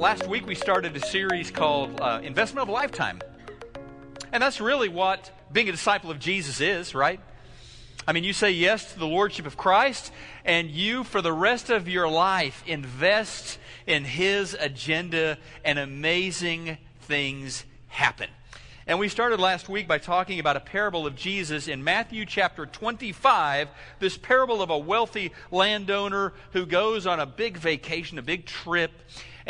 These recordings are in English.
last week we started a series called uh, Investment of a Lifetime. And that's really what being a disciple of Jesus is, right? I mean, you say yes to the Lordship of Christ, and you, for the rest of your life, invest in His agenda, and amazing things happen. And we started last week by talking about a parable of Jesus in Matthew chapter 25, this parable of a wealthy landowner who goes on a big vacation, a big trip,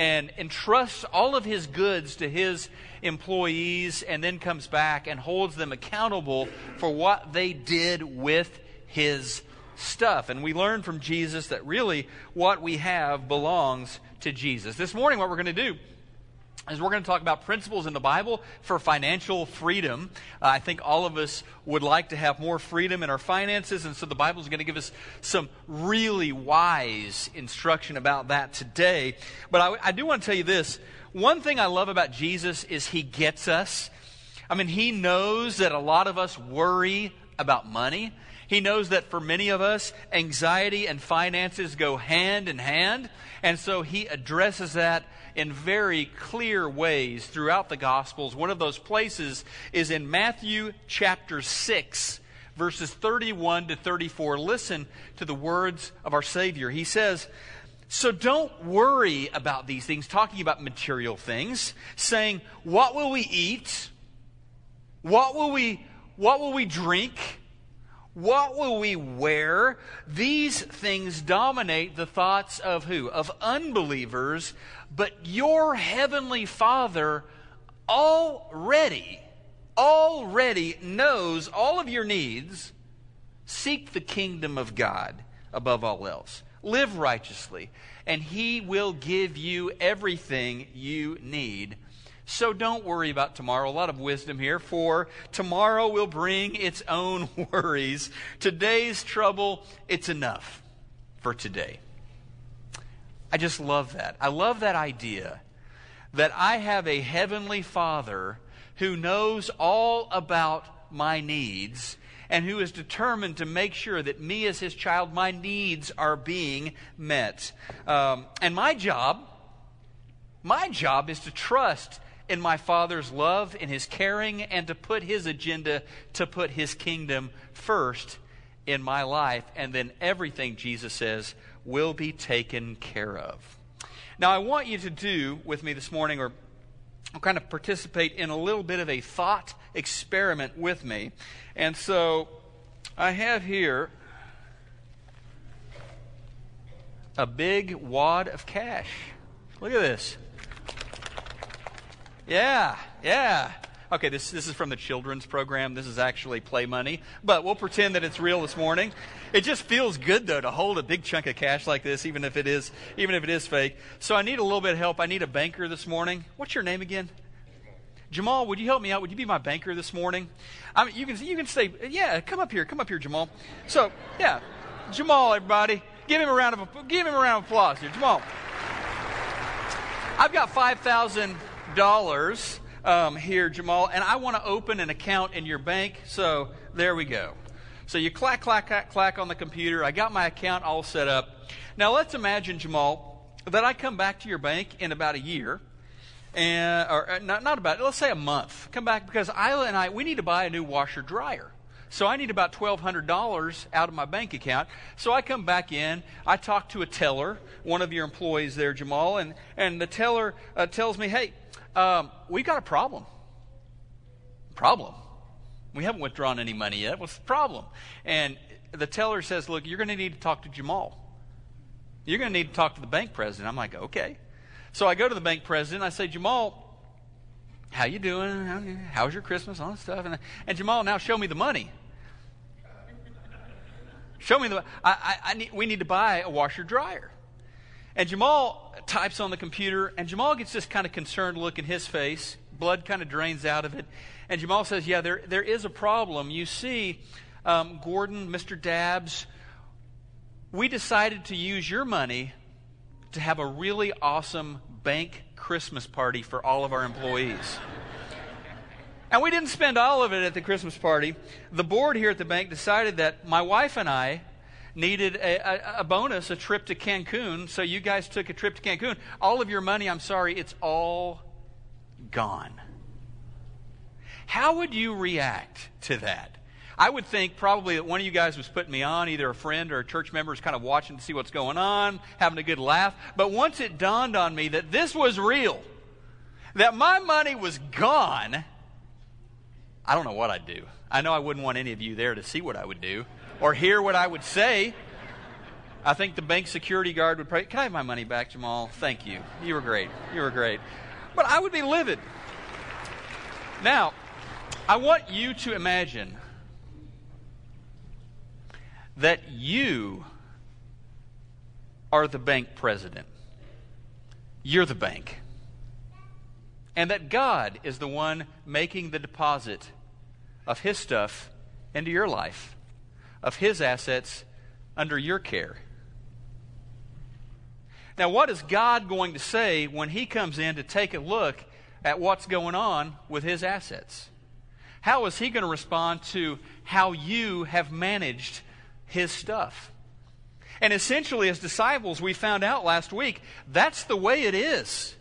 and entrusts all of his goods to his employees and then comes back and holds them accountable for what they did with his stuff. And we learn from Jesus that really what we have belongs to Jesus. This morning, what we're going to do is we're going to talk about principles in the Bible for financial freedom. Uh, I think all of us would like to have more freedom in our finances, and so the Bible is going to give us some really wise instruction about that today. But I, I do want to tell you this one thing I love about Jesus is he gets us. I mean, he knows that a lot of us worry about money. He knows that for many of us, anxiety and finances go hand in hand. And so he addresses that in very clear ways throughout the Gospels. One of those places is in Matthew chapter 6, verses 31 to 34. Listen to the words of our Savior. He says, so don't worry about these things, talking about material things, saying, What will we eat? What will we, what will we drink? What will we wear? These things dominate the thoughts of who? Of unbelievers. But your heavenly Father already, already knows all of your needs. Seek the kingdom of God above all else. Live righteously, and He will give you everything you need. So don't worry about tomorrow. A lot of wisdom here, for tomorrow will bring its own worries. Today's trouble, it's enough for today. I just love that. I love that idea that I have a heavenly Father who knows all about my needs and who is determined to make sure that me, as his child, my needs are being met. Um, and my job, my job is to trust in my Father's love, in his caring, and to put his agenda, to put his kingdom first in my life. And then everything, Jesus says, will be taken care of. Now, I want you to do with me this morning, or kind of participate in a little bit of a thought experiment with me. And so I have here a big wad of cash. Look at this. Yeah, yeah. Okay, this, this is from the children's program. This is actually play money, but we'll pretend that it's real this morning. It just feels good though to hold a big chunk of cash like this, even if it is even if it is fake. So I need a little bit of help. I need a banker this morning. What's your name again? Jamal, would you help me out? Would you be my banker this morning? I mean, you can you can say, yeah, come up here, come up here, Jamal. So, yeah, Jamal, everybody, give him a round of give him a round of applause here, Jamal. I've got five thousand dollars um, here, Jamal, and I want to open an account in your bank. So there we go. So you clack, clack, clack, clack on the computer. I got my account all set up. Now let's imagine, Jamal, that I come back to your bank in about a year, and or uh, not, not about let's say a month. Come back because Isla and I we need to buy a new washer dryer. So I need about $1,200 out of my bank account. So I come back in. I talk to a teller, one of your employees there, Jamal, and, and the teller uh, tells me, hey, um, we've got a problem. Problem. We haven't withdrawn any money yet. What's the problem? And the teller says, Look, you're going to need to talk to Jamal. You're going to need to talk to the bank president. I'm like, Okay. So I go to the bank president. I say, Jamal, how you doing? How's your Christmas? All that stuff. And, and Jamal, now show me the money. Show me the. I, I, I need, we need to buy a washer dryer. And Jamal types on the computer, and Jamal gets this kind of concerned look in his face. Blood kind of drains out of it. And Jamal says, Yeah, there, there is a problem. You see, um, Gordon, Mr. Dabbs, we decided to use your money to have a really awesome bank Christmas party for all of our employees. and we didn't spend all of it at the Christmas party. The board here at the bank decided that my wife and I needed a, a, a, bonus, a trip to Cancun, so you guys took a trip to Cancun. All of your money, I'm sorry, it's all gone. How would you react to that? I would think probably that one of you guys was putting me on, either a friend or a church member is kind of watching to see what's going on, having a good laugh. But once it dawned on me that this was real, that my money was gone, I don't know what I'd do. I know I wouldn't want any of you there to see what I would do or hear what I would say. I think the bank security guard would pray, Can I have my money back, Jamal? Thank you. You were great. You were great. But I would be livid. Now, I want you to imagine that you are the bank president. You're the bank. And that God is the one making the deposit of His stuff into your life, of His assets under your care. Now, what is God going to say when He comes in to take a look at what's going on with His assets? How is He going to respond to how you have managed His stuff? And essentially, as disciples, we found out last week that's the way it is.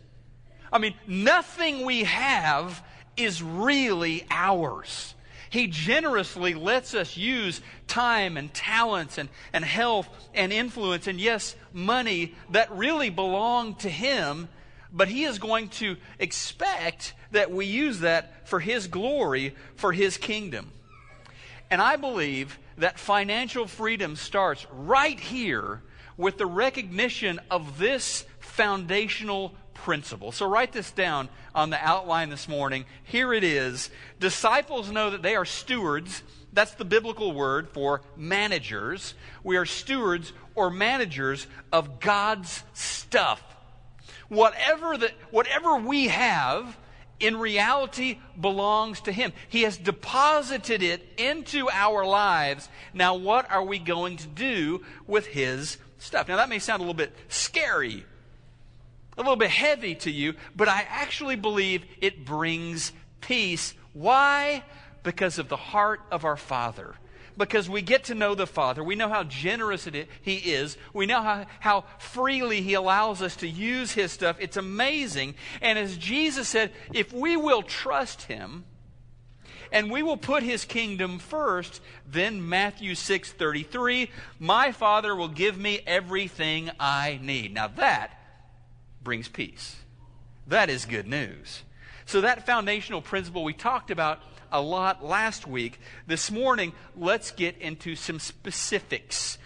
I mean, nothing we have is really ours. He generously lets us use time and talents and, and health and influence and, yes, money that really belong to Him, but He is going to expect that we use that for His glory, for His kingdom. And I believe that financial freedom starts right here with the recognition of this foundational principle. So write this down on the outline this morning. Here it is. Disciples know that they are stewards. That's the biblical word for managers. We are stewards or managers of God's stuff. Whatever, that, whatever we have, in reality belongs to Him. He has deposited it into our lives. Now, what are we going to do with His stuff? Now, that may sound a little bit scary a little bit heavy to you, but I actually believe it brings peace. Why? Because of the heart of our Father. Because we get to know the Father. We know how generous is, He is. We know how, how freely He allows us to use His stuff. It's amazing. And as Jesus said, if we will trust Him, and we will put his kingdom first then matthew 6.33 my father will give me everything i need now that brings peace. That is good news. So, that foundational principle we talked about a lot last week. This morning, let's get into some specifics.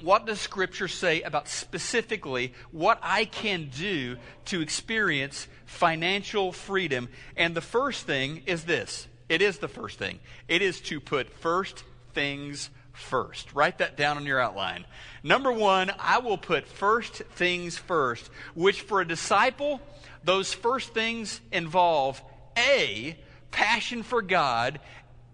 What does Scripture say about specifically what I can do to experience financial freedom? And the first thing is this it is the first thing it is to put first things first. Write that down on your outline. Number one, I will put first things first, which for a disciple, those first things involve A, passion for God,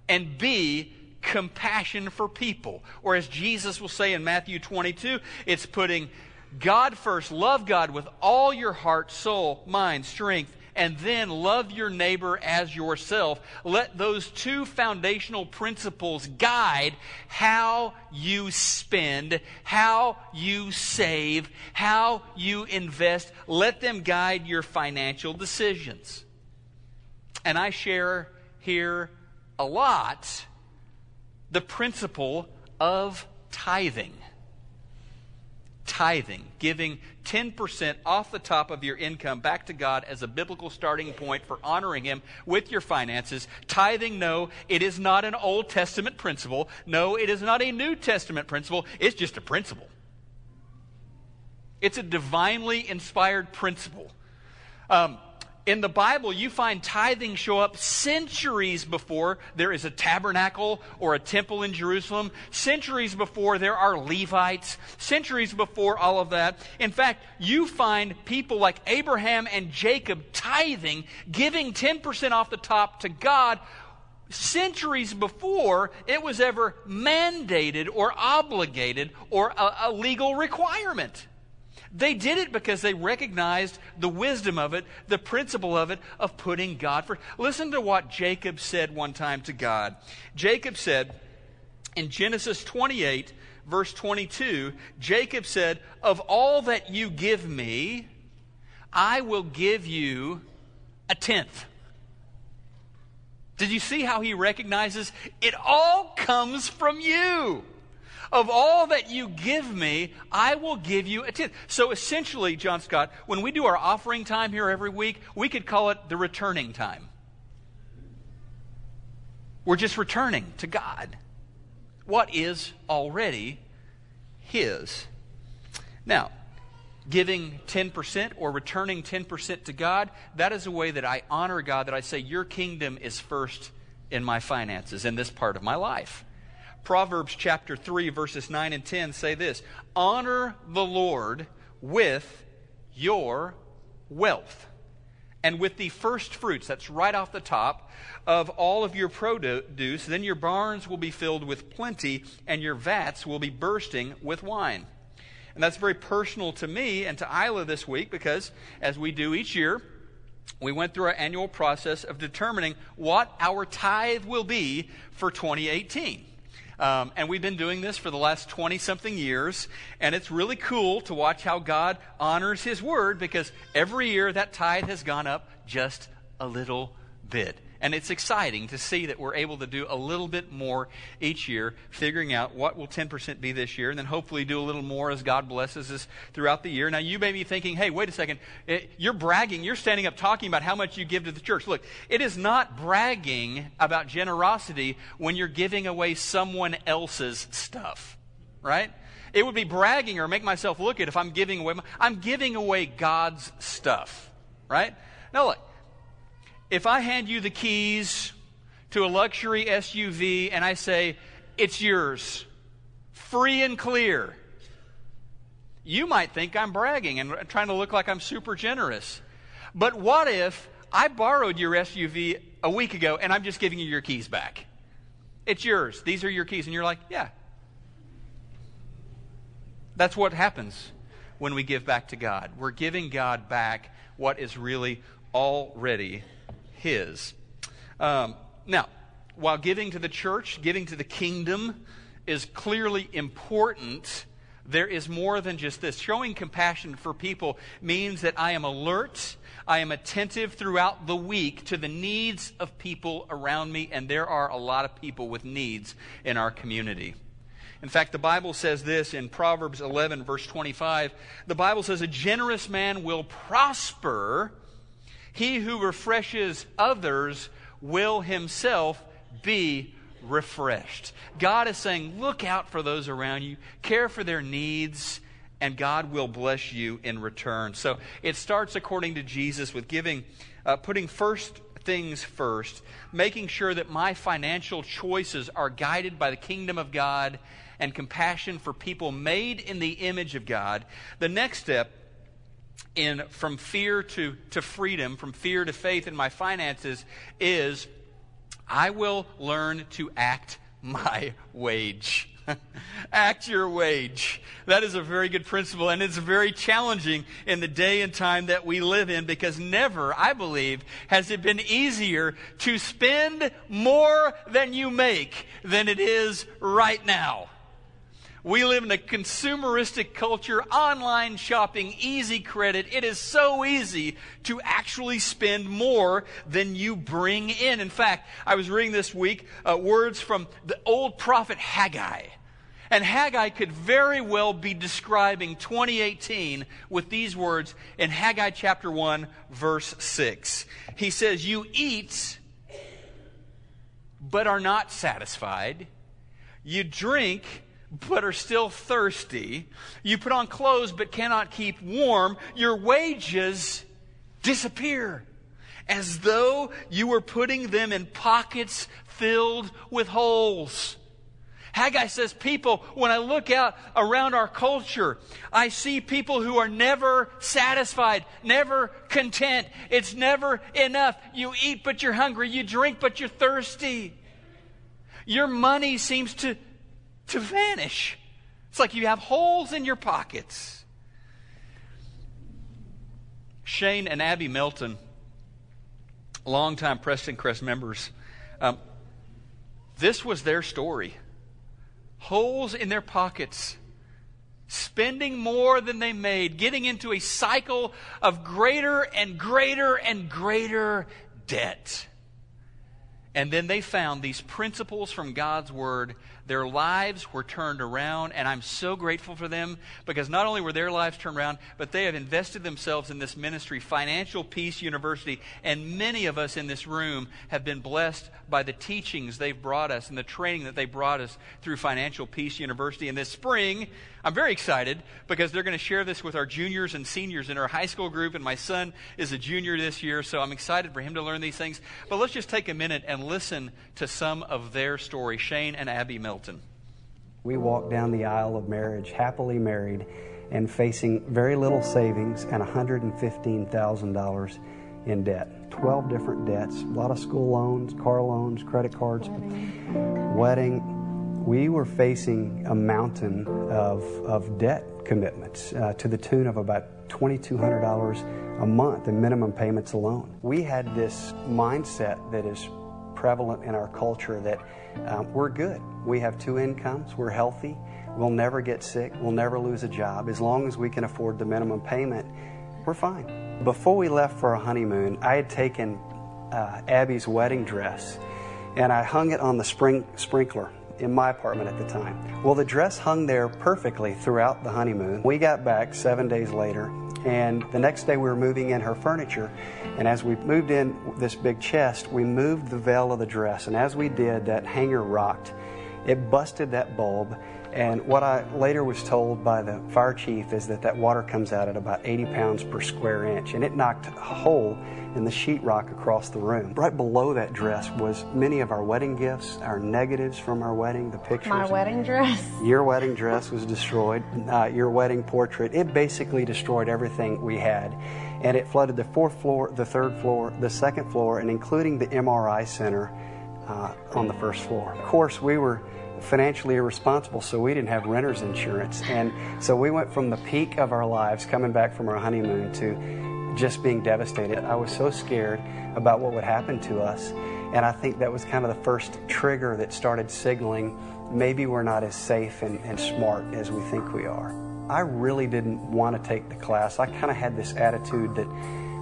and B, compassion for people. Or as Jesus will say in Matthew 22, it's putting God first. Love God with all your heart, soul, mind, strength, and then love your neighbor as yourself. Let those two foundational principles guide how you spend, how you save, how you invest. Let them guide your financial decisions. And I share here a lot the principle of tithing tithing, giving 10% off the top of your income back to God as a biblical starting point for honoring Him with your finances. Tithing, no, it is not an Old Testament principle. No, it is not a New Testament principle. It's just a principle. It's a divinely inspired principle. Um, in the Bible, you find tithing show up centuries before there is a tabernacle or a temple in Jerusalem, centuries before there are Levites, centuries before all of that. In fact, you find people like Abraham and Jacob tithing, giving 10% off the top to God centuries before it was ever mandated or obligated or a, a legal requirement. They did it because they recognized the wisdom of it, the principle of it, of putting God first. Listen to what Jacob said one time to God. Jacob said in Genesis 28, verse 22, Jacob said, Of all that you give me, I will give you a tenth. Did you see how he recognizes it all comes from you? Of all that you give me, I will give you a tenth. So essentially, John Scott, when we do our offering time here every week, we could call it the returning time. We're just returning to God what is already His. Now, giving 10% or returning 10% to God, that is a way that I honor God, that I say, Your kingdom is first in my finances, in this part of my life. Proverbs chapter 3, verses 9 and 10 say this Honor the Lord with your wealth and with the first fruits, that's right off the top, of all of your produce, then your barns will be filled with plenty, and your vats will be bursting with wine. And that's very personal to me and to Isla this week because, as we do each year, we went through our annual process of determining what our tithe will be for 2018. Um, and we've been doing this for the last 20 something years. And it's really cool to watch how God honors His word because every year that tithe has gone up just a little bit. And it's exciting to see that we're able to do a little bit more each year, figuring out what will 10% be this year, and then hopefully do a little more as God blesses us throughout the year. Now, you may be thinking, hey, wait a second. Eh, you're bragging. You're standing up talking about how much you give to the church. Look, it is not bragging about generosity when you're giving away someone else's stuff, right? It would be bragging or make myself look at if I'm giving away. I'm giving away God's stuff, right? Now, look if I hand you the keys to a luxury SUV and I say, it's yours, free and clear, you might think I'm bragging and trying to look like I'm super generous. But what if I borrowed your SUV a week ago and I'm just giving you your keys back? It's yours. These are your keys. And you're like, yeah. That's what happens when we give back to God. We're giving God back what is really already his. Um, now, while giving to the church, giving to the kingdom is clearly important, there is more than just this. Showing compassion for people means that I am alert, I am attentive throughout the week to the needs of people around me, and there are a lot of people with needs in our community. In fact, the Bible says this in Proverbs 11, verse 25. The Bible says, A generous man will prosper he who refreshes others will himself be refreshed. God is saying, look out for those around you, care for their needs, and God will bless you in return. So it starts according to Jesus with giving, uh, putting first things first, making sure that my financial choices are guided by the kingdom of God and compassion for people made in the image of God. The next step in from fear to, to freedom, from fear to faith in my finances is I will learn to act my wage. act your wage. That is a very good principle, and it's very challenging in the day and time that we live in because never, I believe, has it been easier to spend more than you make than it is right now. We live in a consumeristic culture, online shopping, easy credit. It is so easy to actually spend more than you bring in. In fact, I was reading this week uh, words from the old prophet Haggai. And Haggai could very well be describing 2018 with these words in Haggai chapter 1, verse 6. He says, You eat, but are not satisfied. You drink, but are still thirsty. You put on clothes but cannot keep warm. Your wages disappear as though you were putting them in pockets filled with holes. Haggai says, People, when I look out around our culture, I see people who are never satisfied, never content. It's never enough. You eat, but you're hungry. You drink, but you're thirsty. Your money seems to to vanish. It's like you have holes in your pockets. Shane and Abby Melton, longtime Prestoncrest members, um, this was their story. holes in their pockets, spending more than they made, getting into a cycle of greater and greater and greater debt. And then they found these principles from God's Word their lives were turned around, and I'm so grateful for them because not only were their lives turned around, but they have invested themselves in this ministry, Financial Peace University. And many of us in this room have been blessed by the teachings they've brought us and the training that they brought us through Financial Peace University. And this spring, I'm very excited because they're going to share this with our juniors and seniors in our high school group. And my son is a junior this year, so I'm excited for him to learn these things. But let's just take a minute and listen to some of their story. Shane and Abby Milton. We walked down the aisle of marriage, happily married, and facing very little savings and $115,000 in debt. 12 different debts, a lot of school loans, car loans, credit cards, wedding. wedding we were facing a mountain of, of debt commitments uh, to the tune of about $2,200 a month in minimum payments alone. We had this mindset that is prevalent in our culture that um, we're good. We have two incomes, we're healthy, we'll never get sick, we'll never lose a job. As long as we can afford the minimum payment, we're fine. Before we left for our honeymoon, I had taken uh, Abby's wedding dress and I hung it on the spring, sprinkler in my apartment at the time. Well, the dress hung there perfectly throughout the honeymoon. We got back seven days later, and the next day we were moving in her furniture. And as we moved in this big chest, we moved the veil of the dress. And as we did, that hanger rocked. It busted that bulb. And what I later was told by the fire chief is that that water comes out at about 80 pounds per square inch. And it knocked a hole in the sheetrock across the room. Right below that dress was many of our wedding gifts, our negatives from our wedding, the pictures. My wedding dress. Your wedding dress was destroyed. Uh, your wedding portrait. It basically destroyed everything we had. And it flooded the fourth floor, the third floor, the second floor, and including the MRI center uh, on the first floor. Of course, we were financially irresponsible, so we didn't have renter's insurance. And so we went from the peak of our lives, coming back from our honeymoon, to just being devastated. I was so scared about what would happen to us. And I think that was kind of the first trigger that started signaling maybe we're not as safe and, and smart as we think we are. I really didn't want to take the class. I kind of had this attitude that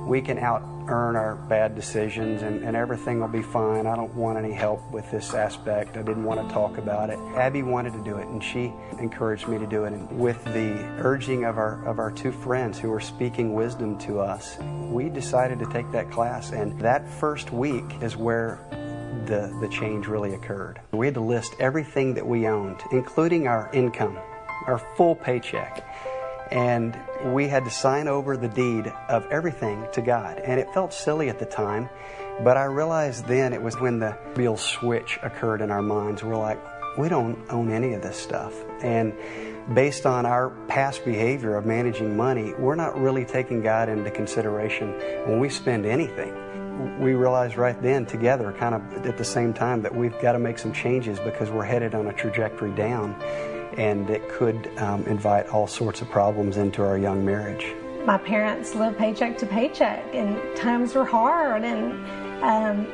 we can out earn our bad decisions and, and everything will be fine. I don't want any help with this aspect. I didn't want to talk about it. Abby wanted to do it and she encouraged me to do it. And with the urging of our of our two friends who were speaking wisdom to us, we decided to take that class and that first week is where the, the change really occurred. We had to list everything that we owned, including our income, our full paycheck and we had to sign over the deed of everything to God. And it felt silly at the time, but I realized then it was when the real switch occurred in our minds. We're like, we don't own any of this stuff. And based on our past behavior of managing money, we're not really taking God into consideration when we spend anything. We realized right then, together, kind of at the same time, that we've got to make some changes because we're headed on a trajectory down and it could um, invite all sorts of problems into our young marriage. My parents lived paycheck to paycheck, and times were hard, and um,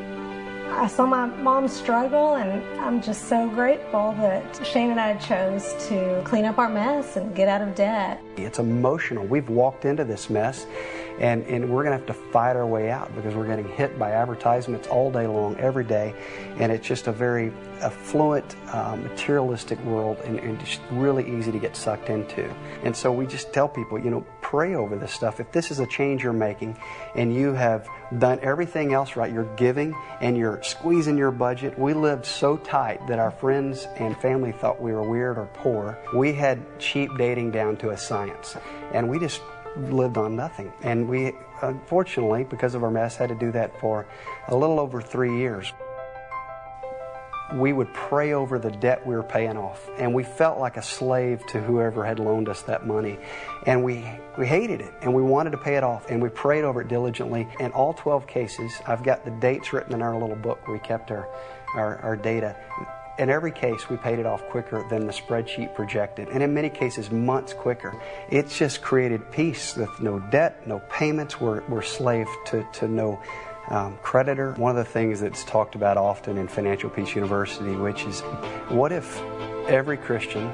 I saw my mom struggle, and I'm just so grateful that Shane and I chose to clean up our mess and get out of debt. It's emotional. We've walked into this mess and, and we're going to have to fight our way out because we're getting hit by advertisements all day long, every day. And it's just a very affluent, uh, materialistic world and, and just really easy to get sucked into. And so we just tell people, you know, pray over this stuff. If this is a change you're making and you have done everything else right, you're giving and you're squeezing your budget. We lived so tight that our friends and family thought we were weird or poor. We had cheap dating down to a science. And we just lived on nothing. And we, unfortunately, because of our mess, had to do that for a little over three years. We would pray over the debt we were paying off, and we felt like a slave to whoever had loaned us that money. And we, we hated it, and we wanted to pay it off, and we prayed over it diligently. In all 12 cases, I've got the dates written in our little book we kept our, our, our data in every case, we paid it off quicker than the spreadsheet projected, and in many cases, months quicker. It's just created peace with no debt, no payments. We're, we're slave to, to no um, creditor. One of the things that's talked about often in Financial Peace University, which is what if every Christian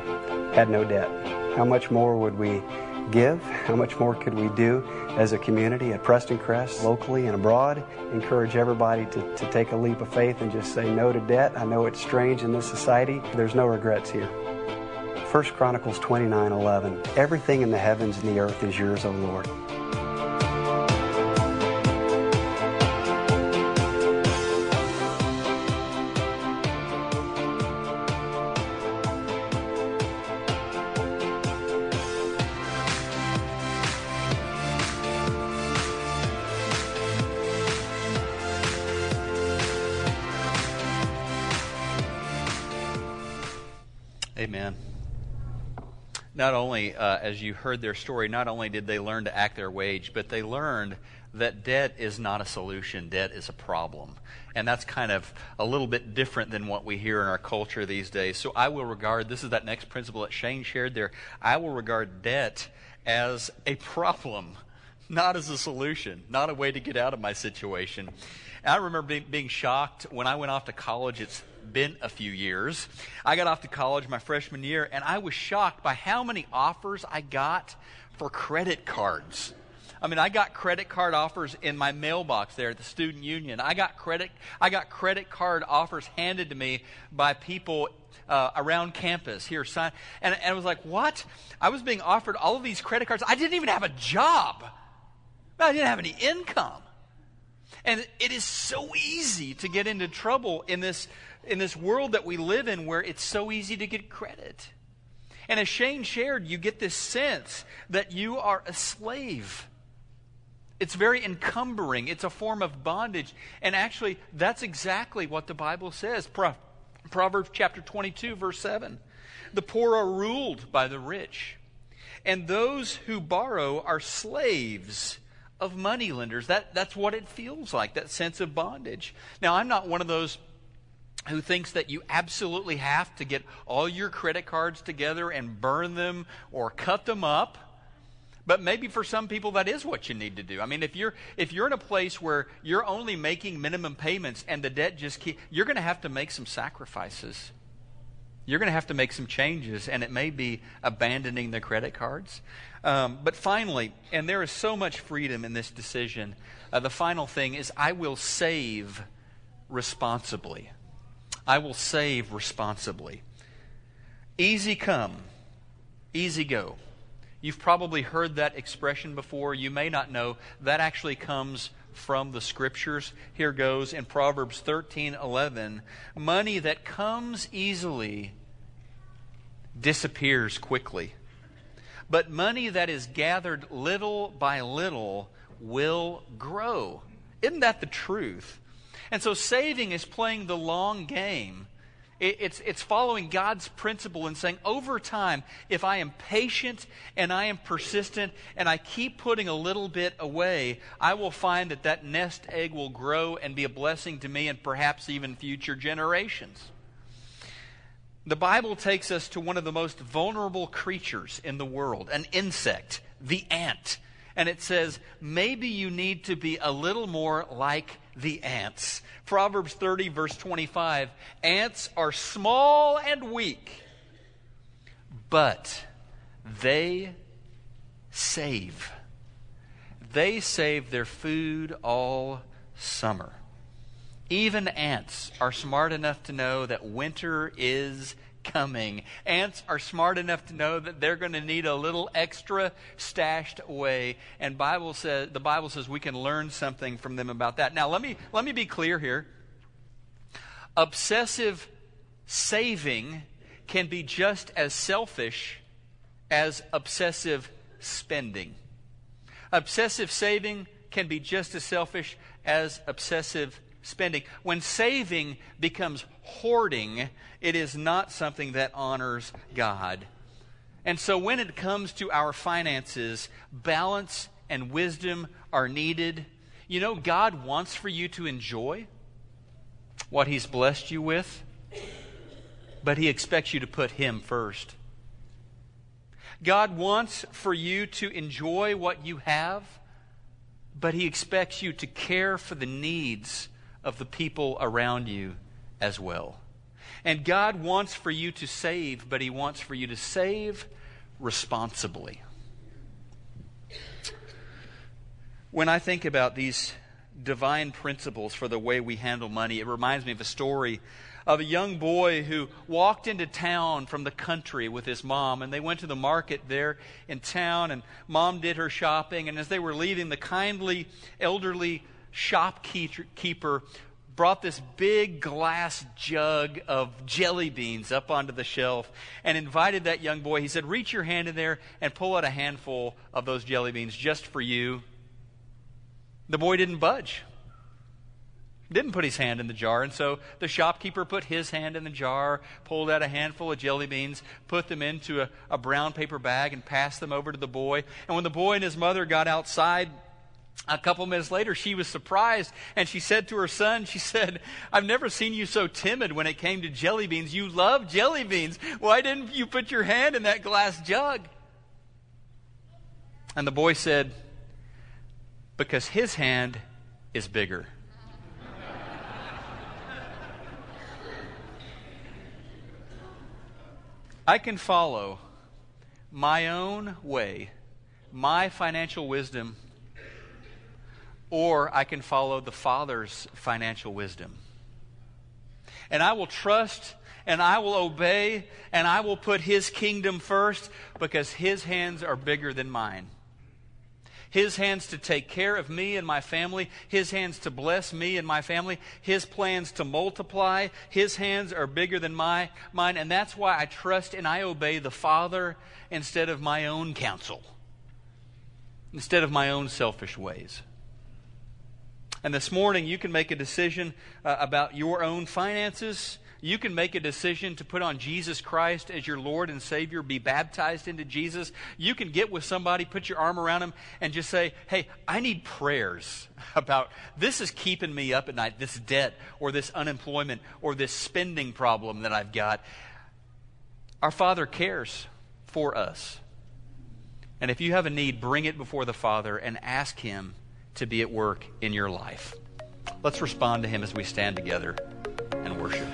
had no debt? How much more would we give? How much more could we do as a community at Prestoncrest, locally and abroad? Encourage everybody to, to take a leap of faith and just say no to debt. I know it's strange in this society. There's no regrets here. 1 Chronicles 29 11. Everything in the heavens and the earth is yours, O Lord. Amen. Not only, uh, as you heard their story, not only did they learn to act their wage, but they learned that debt is not a solution, debt is a problem. And that's kind of a little bit different than what we hear in our culture these days. So I will regard, this is that next principle that Shane shared there, I will regard debt as a problem, not as a solution, not a way to get out of my situation. I remember being, shocked when I went off to college. It's been a few years. I got off to college my freshman year, and I was shocked by how many offers I got for credit cards. I mean, I got credit card offers in my mailbox there at the student union. I got credit, I got credit card offers handed to me by people uh, around campus here. Sign, and, and I was like, what? I was being offered all of these credit cards. I didn't even have a job. I didn't have any income. And it is so easy to get into trouble in this in this world that we live in where it's so easy to get credit. And as Shane shared, you get this sense that you are a slave. It's very encumbering. It's a form of bondage. And actually, that's exactly what the Bible says. Pro- Proverbs chapter 22, verse 7. The poor are ruled by the rich, and those who borrow are slaves of moneylenders. That, that's what it feels like, that sense of bondage. Now, I'm not one of those who thinks that you absolutely have to get all your credit cards together and burn them or cut them up. But maybe for some people that is what you need to do. I mean, if you're if you're in a place where you're only making minimum payments and the debt just keep, you're going to have to make some sacrifices. You're going to have to make some changes, and it may be abandoning the credit cards. Um, but finally, and there is so much freedom in this decision. Uh, the final thing is, I will save responsibly. I will save responsibly. Easy come, easy go. You've probably heard that expression before. You may not know. That actually comes from the scriptures. Here goes in Proverbs 13 11. Money that comes easily disappears quickly, but money that is gathered little by little will grow. Isn't that the truth? And so saving is playing the long game. It's, it's following God's principle and saying, over time, if I am patient and I am persistent and I keep putting a little bit away, I will find that that nest egg will grow and be a blessing to me and perhaps even future generations. The Bible takes us to one of the most vulnerable creatures in the world, an insect, the ant. And it says, maybe you need to be a little more like the ants. Proverbs 30, verse 25 Ants are small and weak, but they save. They save their food all summer. Even ants are smart enough to know that winter is coming. Ants are smart enough to know that they're going to need a little extra stashed away. And Bible says, the Bible says we can learn something from them about that. Now, let me, let me be clear here. Obsessive saving can be just as selfish as obsessive spending. Obsessive saving can be just as selfish as obsessive spending. When saving becomes hoarding, it is not something that honors God. And so when it comes to our finances, balance and wisdom are needed. You know, God wants for you to enjoy what He's blessed you with, but He expects you to put Him first. God wants for you to enjoy what you have, but He expects you to care for the needs of the people around you as well. And God wants for you to save, but He wants for you to save responsibly. When I think about these divine principles for the way we handle money, it reminds me of a story of a young boy who walked into town from the country with his mom, and they went to the market there in town, and mom did her shopping. And as they were leaving, the kindly elderly shopkeeper brought this big glass jug of jelly beans up onto the shelf and invited that young boy. He said, Reach your hand in there and pull out a handful of those jelly beans just for you. The boy didn't budge. Didn't put his hand in the jar, and so the shopkeeper put his hand in the jar, pulled out a handful of jelly beans, put them into a, a brown paper bag, and passed them over to the boy. And when the boy and his mother got outside, a couple minutes later, she was surprised and she said to her son, She said, I've never seen you so timid when it came to jelly beans. You love jelly beans. Why didn't you put your hand in that glass jug? And the boy said, Because his hand is bigger. I can follow my own way, my financial wisdom or I can follow the Father's financial wisdom. And I will trust and I will obey and I will put His kingdom first because His hands are bigger than mine. His hands to take care of me and my family, His hands to bless me and my family, His plans to multiply, His hands are bigger than my, mine. And that's why I trust and I obey the Father instead of my own counsel, instead of my own selfish ways. And this morning, you can make a decision uh, about your own finances. You can make a decision to put on Jesus Christ as your Lord and Savior, be baptized into Jesus. You can get with somebody, put your arm around them, and just say, Hey, I need prayers about this is keeping me up at night, this debt, or this unemployment, or this spending problem that I've got. Our Father cares for us. And if you have a need, bring it before the Father and ask Him to be at work in your life. Let's respond to him as we stand together and worship.